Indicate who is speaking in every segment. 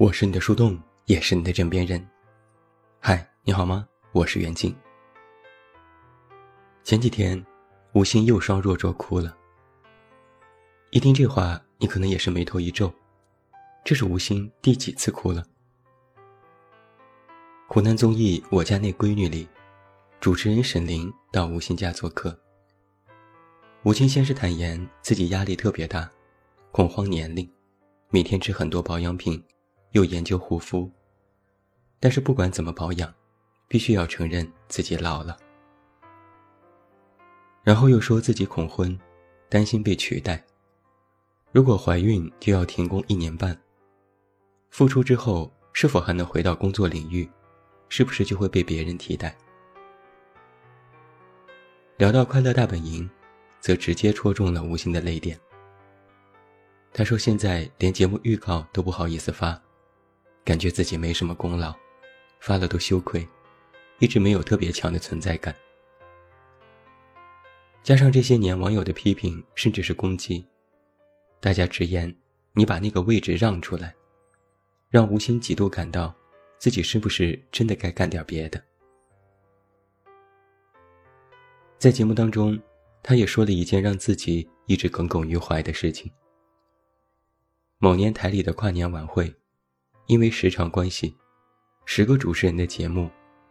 Speaker 1: 我是你的树洞，也是你的枕边人。嗨，你好吗？我是袁静。前几天，吴昕又双若卓哭了。一听这话，你可能也是眉头一皱，这是吴昕第几次哭了？湖南综艺《我家那闺女》里，主持人沈凌到吴昕家做客。吴昕先是坦言自己压力特别大，恐慌年龄，每天吃很多保养品。又研究护肤，但是不管怎么保养，必须要承认自己老了。然后又说自己恐婚，担心被取代。如果怀孕就要停工一年半。复出之后是否还能回到工作领域，是不是就会被别人替代？聊到《快乐大本营》，则直接戳中了吴昕的泪点。他说：“现在连节目预告都不好意思发。”感觉自己没什么功劳，发了都羞愧，一直没有特别强的存在感。加上这些年网友的批评，甚至是攻击，大家直言：“你把那个位置让出来，让吴昕几度感到自己是不是真的该干点别的。”在节目当中，他也说了一件让自己一直耿耿于怀的事情：某年台里的跨年晚会。因为时长关系，十个主持人的节目，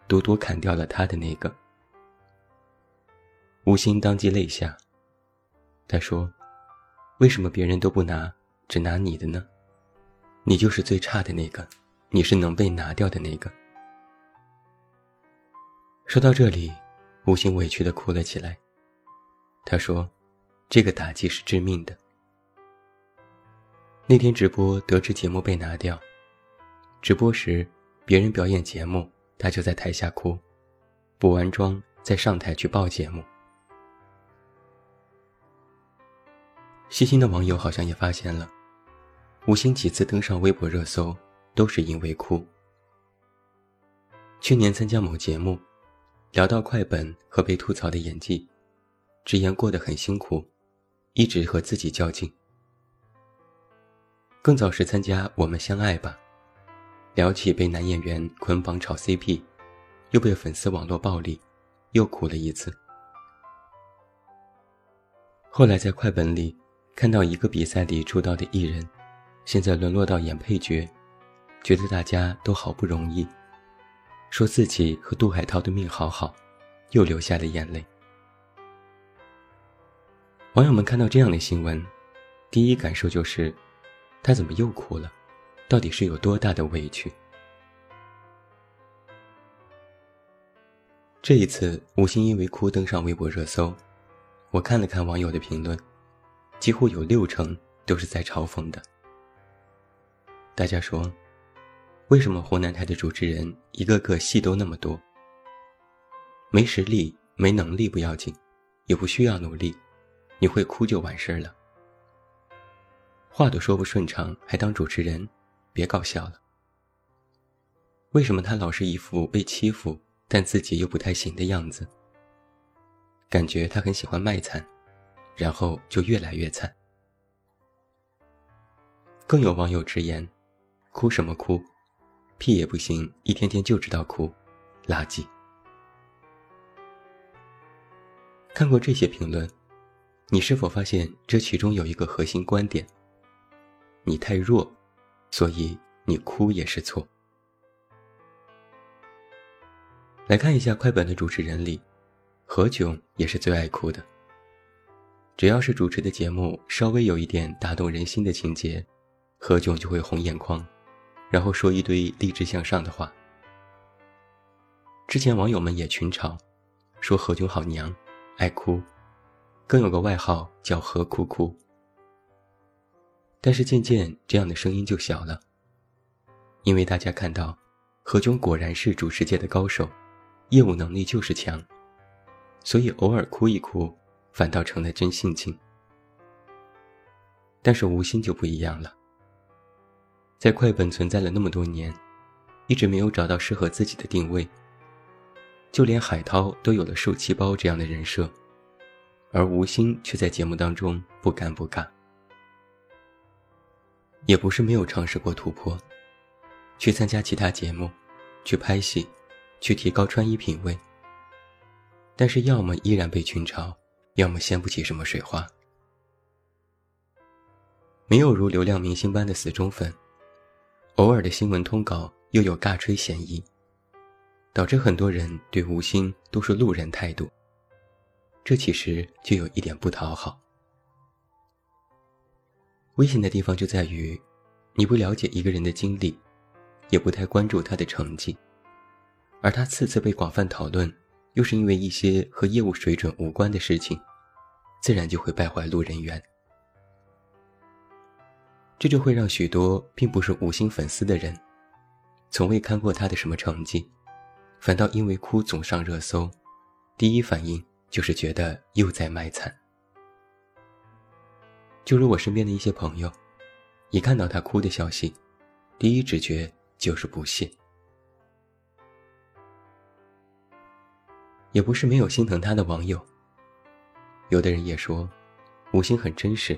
Speaker 1: 独独砍掉了他的那个。吴昕当即泪下。他说：“为什么别人都不拿，只拿你的呢？你就是最差的那个，你是能被拿掉的那个。”说到这里，吴昕委屈的哭了起来。他说：“这个打击是致命的。那天直播得知节目被拿掉。”直播时，别人表演节目，他就在台下哭，补完妆再上台去报节目。细心的网友好像也发现了，吴昕几次登上微博热搜，都是因为哭。去年参加某节目，聊到快本和被吐槽的演技，直言过得很辛苦，一直和自己较劲。更早时参加《我们相爱吧》。聊起被男演员捆绑炒 CP，又被粉丝网络暴力，又哭了一次。后来在快本里看到一个比赛里出道的艺人，现在沦落到演配角，觉得大家都好不容易，说自己和杜海涛的命好好，又流下了眼泪。网友们看到这样的新闻，第一感受就是，他怎么又哭了？到底是有多大的委屈？这一次，吴昕因为哭登上微博热搜。我看了看网友的评论，几乎有六成都是在嘲讽的。大家说，为什么湖南台的主持人一个个戏都那么多？没实力、没能力不要紧，也不需要努力，你会哭就完事儿了。话都说不顺畅，还当主持人？别搞笑了。为什么他老是一副被欺负，但自己又不太行的样子？感觉他很喜欢卖惨，然后就越来越惨。更有网友直言：“哭什么哭，屁也不行，一天天就知道哭，垃圾。”看过这些评论，你是否发现这其中有一个核心观点？你太弱。所以你哭也是错。来看一下快本的主持人里，何炅也是最爱哭的。只要是主持的节目稍微有一点打动人心的情节，何炅就会红眼眶，然后说一堆励志向上的话。之前网友们也群嘲，说何炅好娘，爱哭，更有个外号叫何哭哭。但是渐渐，这样的声音就小了，因为大家看到，何炅果然是主持界的高手，业务能力就是强，所以偶尔哭一哭，反倒成了真性情。但是吴昕就不一样了，在快本存在了那么多年，一直没有找到适合自己的定位，就连海涛都有了受气包这样的人设，而吴昕却在节目当中不尴不尬。也不是没有尝试过突破，去参加其他节目，去拍戏，去提高穿衣品味。但是要么依然被群嘲，要么掀不起什么水花。没有如流量明星般的死忠粉，偶尔的新闻通稿又有尬吹嫌疑，导致很多人对吴昕都是路人态度。这其实就有一点不讨好。危险的地方就在于，你不了解一个人的经历，也不太关注他的成绩，而他次次被广泛讨论，又是因为一些和业务水准无关的事情，自然就会败坏路人缘。这就会让许多并不是五星粉丝的人，从未看过他的什么成绩，反倒因为哭总上热搜，第一反应就是觉得又在卖惨。就如我身边的一些朋友，一看到他哭的消息，第一直觉就是不屑。也不是没有心疼他的网友，有的人也说，吴昕很真实，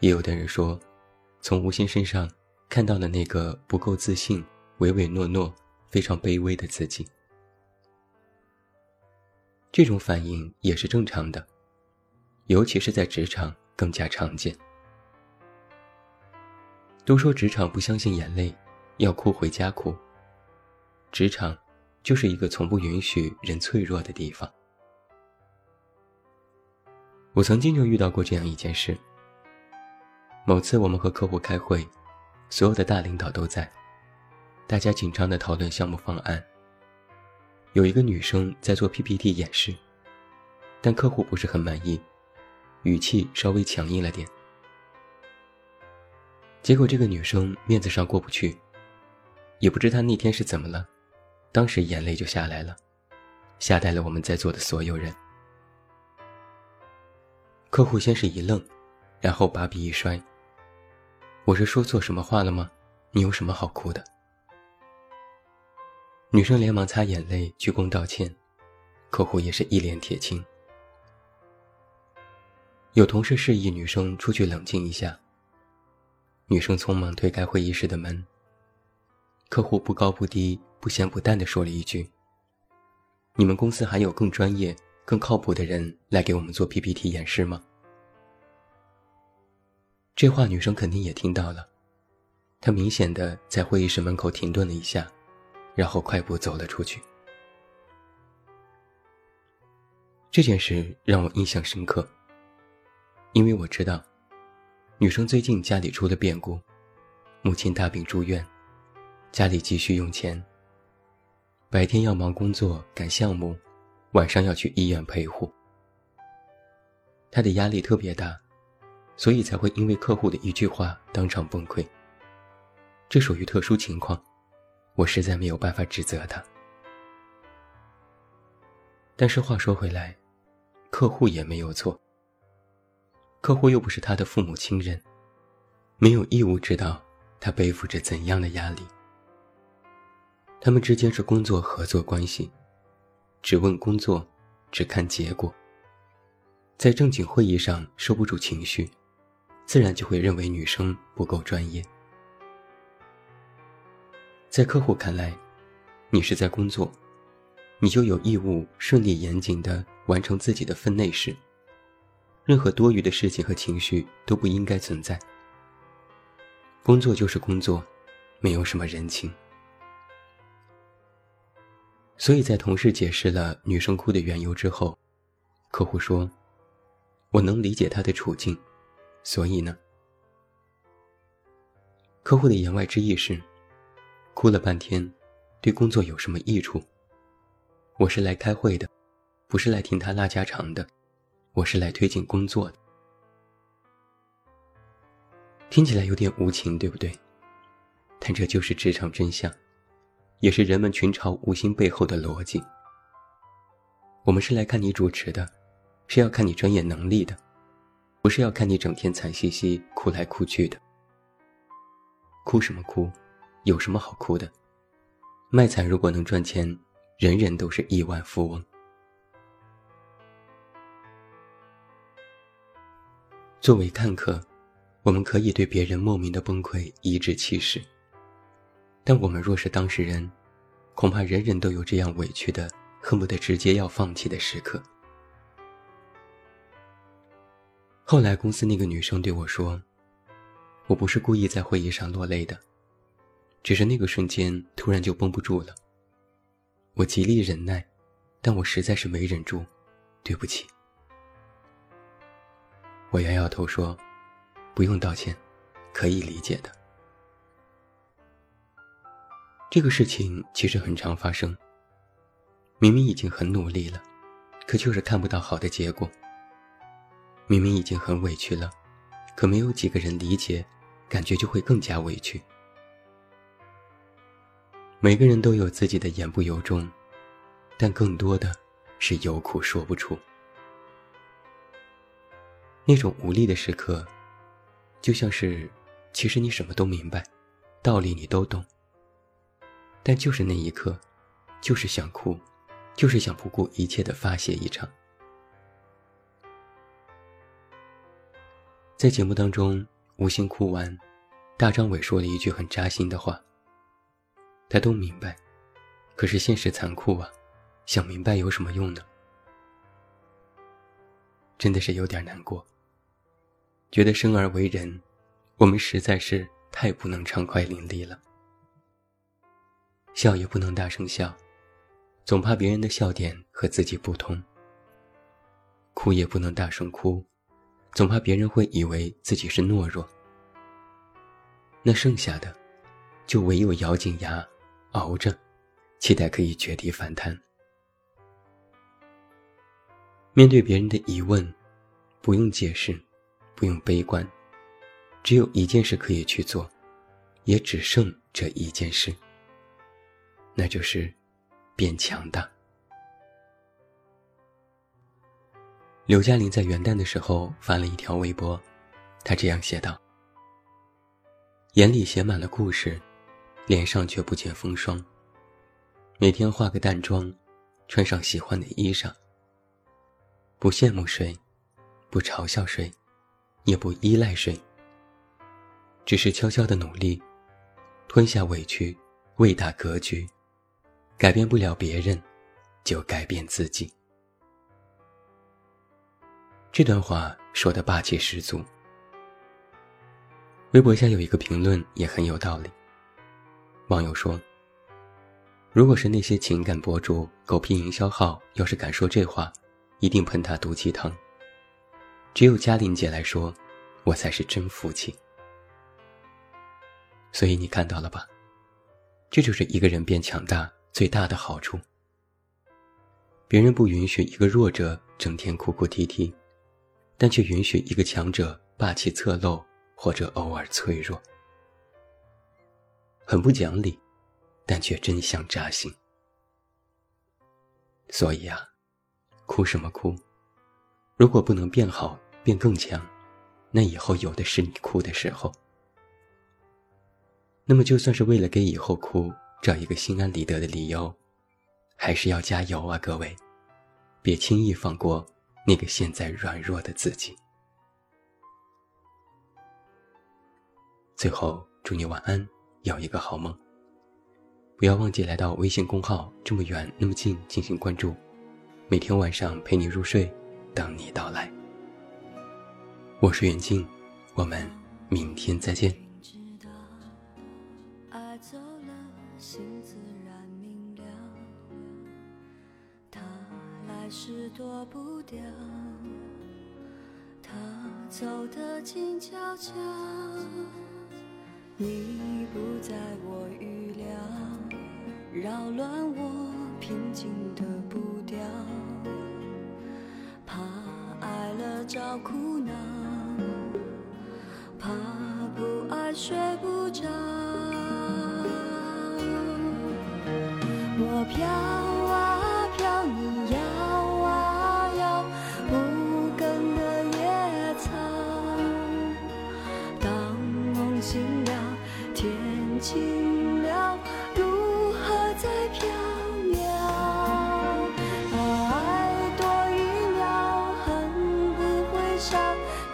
Speaker 1: 也有的人说。从吴昕身上看到了那个不够自信、唯唯诺诺、非常卑微的自己。这种反应也是正常的，尤其是在职场更加常见。都说职场不相信眼泪，要哭回家哭。职场就是一个从不允许人脆弱的地方。我曾经就遇到过这样一件事。某次我们和客户开会，所有的大领导都在，大家紧张地讨论项目方案。有一个女生在做 PPT 演示，但客户不是很满意，语气稍微强硬了点。结果这个女生面子上过不去，也不知她那天是怎么了，当时眼泪就下来了，吓呆了我们在座的所有人。客户先是一愣，然后把笔一摔。我是说错什么话了吗？你有什么好哭的？女生连忙擦眼泪，鞠躬道歉。客户也是一脸铁青。有同事示意女生出去冷静一下。女生匆忙推开会议室的门。客户不高不低、不咸不淡地说了一句：“你们公司还有更专业、更靠谱的人来给我们做 PPT 演示吗？”这话女生肯定也听到了，她明显的在会议室门口停顿了一下，然后快步走了出去。这件事让我印象深刻，因为我知道，女生最近家里出了变故，母亲大病住院，家里急需用钱。白天要忙工作赶项目，晚上要去医院陪护，她的压力特别大。所以才会因为客户的一句话当场崩溃。这属于特殊情况，我实在没有办法指责他。但是话说回来，客户也没有错。客户又不是他的父母亲人，没有义务知道他背负着怎样的压力。他们之间是工作合作关系，只问工作，只看结果。在正经会议上收不住情绪。自然就会认为女生不够专业。在客户看来，你是在工作，你就有义务顺利严谨地完成自己的分内事。任何多余的事情和情绪都不应该存在。工作就是工作，没有什么人情。所以在同事解释了女生哭的缘由之后，客户说：“我能理解她的处境。”所以呢，客户的言外之意是，哭了半天，对工作有什么益处？我是来开会的，不是来听他拉家常的，我是来推进工作的。听起来有点无情，对不对？但这就是职场真相，也是人们群嘲无心背后的逻辑。我们是来看你主持的，是要看你专业能力的。不是要看你整天惨兮兮哭来哭去的，哭什么哭？有什么好哭的？卖惨如果能赚钱，人人都是亿万富翁。作为看客，我们可以对别人莫名的崩溃颐指气使，但我们若是当事人，恐怕人人都有这样委屈的，恨不得直接要放弃的时刻。后来公司那个女生对我说：“我不是故意在会议上落泪的，只是那个瞬间突然就绷不住了。我极力忍耐，但我实在是没忍住，对不起。”我摇摇头说：“不用道歉，可以理解的。”这个事情其实很常发生。明明已经很努力了，可就是看不到好的结果。明明已经很委屈了，可没有几个人理解，感觉就会更加委屈。每个人都有自己的言不由衷，但更多的是有苦说不出。那种无力的时刻，就像是，其实你什么都明白，道理你都懂，但就是那一刻，就是想哭，就是想不顾一切的发泄一场。在节目当中，吴昕哭完，大张伟说了一句很扎心的话。他都明白，可是现实残酷啊，想明白有什么用呢？真的是有点难过。觉得生而为人，我们实在是太不能畅快淋漓了。笑也不能大声笑，总怕别人的笑点和自己不同；哭也不能大声哭。总怕别人会以为自己是懦弱，那剩下的，就唯有咬紧牙，熬着，期待可以绝地反弹。面对别人的疑问，不用解释，不用悲观，只有一件事可以去做，也只剩这一件事，那就是变强大。刘嘉玲在元旦的时候发了一条微博，她这样写道：“眼里写满了故事，脸上却不见风霜。每天化个淡妆，穿上喜欢的衣裳。不羡慕谁，不嘲笑谁，也不依赖谁。只是悄悄的努力，吞下委屈，为大格局。改变不了别人，就改变自己。”这段话说的霸气十足。微博下有一个评论也很有道理。网友说：“如果是那些情感博主、狗屁营销号，要是敢说这话，一定喷他毒鸡汤。只有嘉玲姐来说，我才是真服气。所以你看到了吧？这就是一个人变强大最大的好处。别人不允许一个弱者整天哭哭啼啼。”但却允许一个强者霸气侧漏，或者偶尔脆弱，很不讲理，但却真相扎心。所以啊，哭什么哭？如果不能变好、变更强，那以后有的是你哭的时候。那么，就算是为了给以后哭找一个心安理得的理由，还是要加油啊，各位！别轻易放过。那个现在软弱的自己。最后，祝你晚安，有一个好梦。不要忘记来到微信公号，这么远那么近进行关注，每天晚上陪你入睡，等你到来。我是远近，我们明天再见。是躲不掉，他走得静悄悄，你不在我预料，扰乱我平静的步调，怕爱了找苦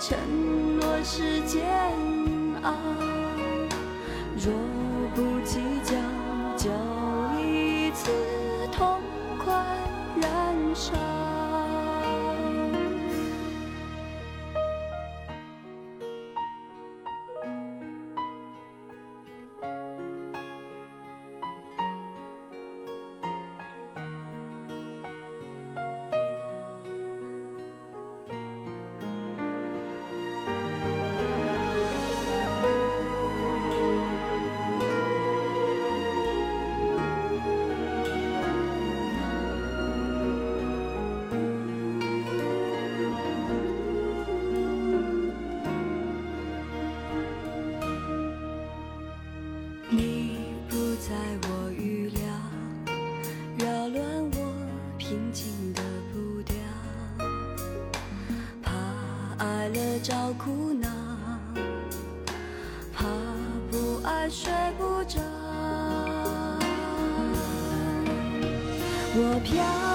Speaker 2: 承诺是煎熬若不计较就一次痛快燃烧。我飘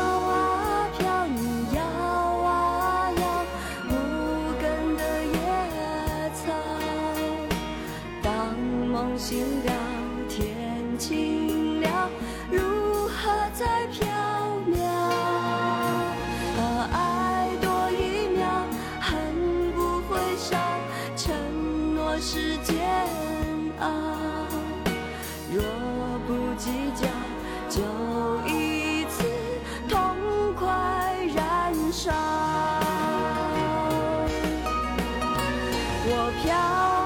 Speaker 2: 飘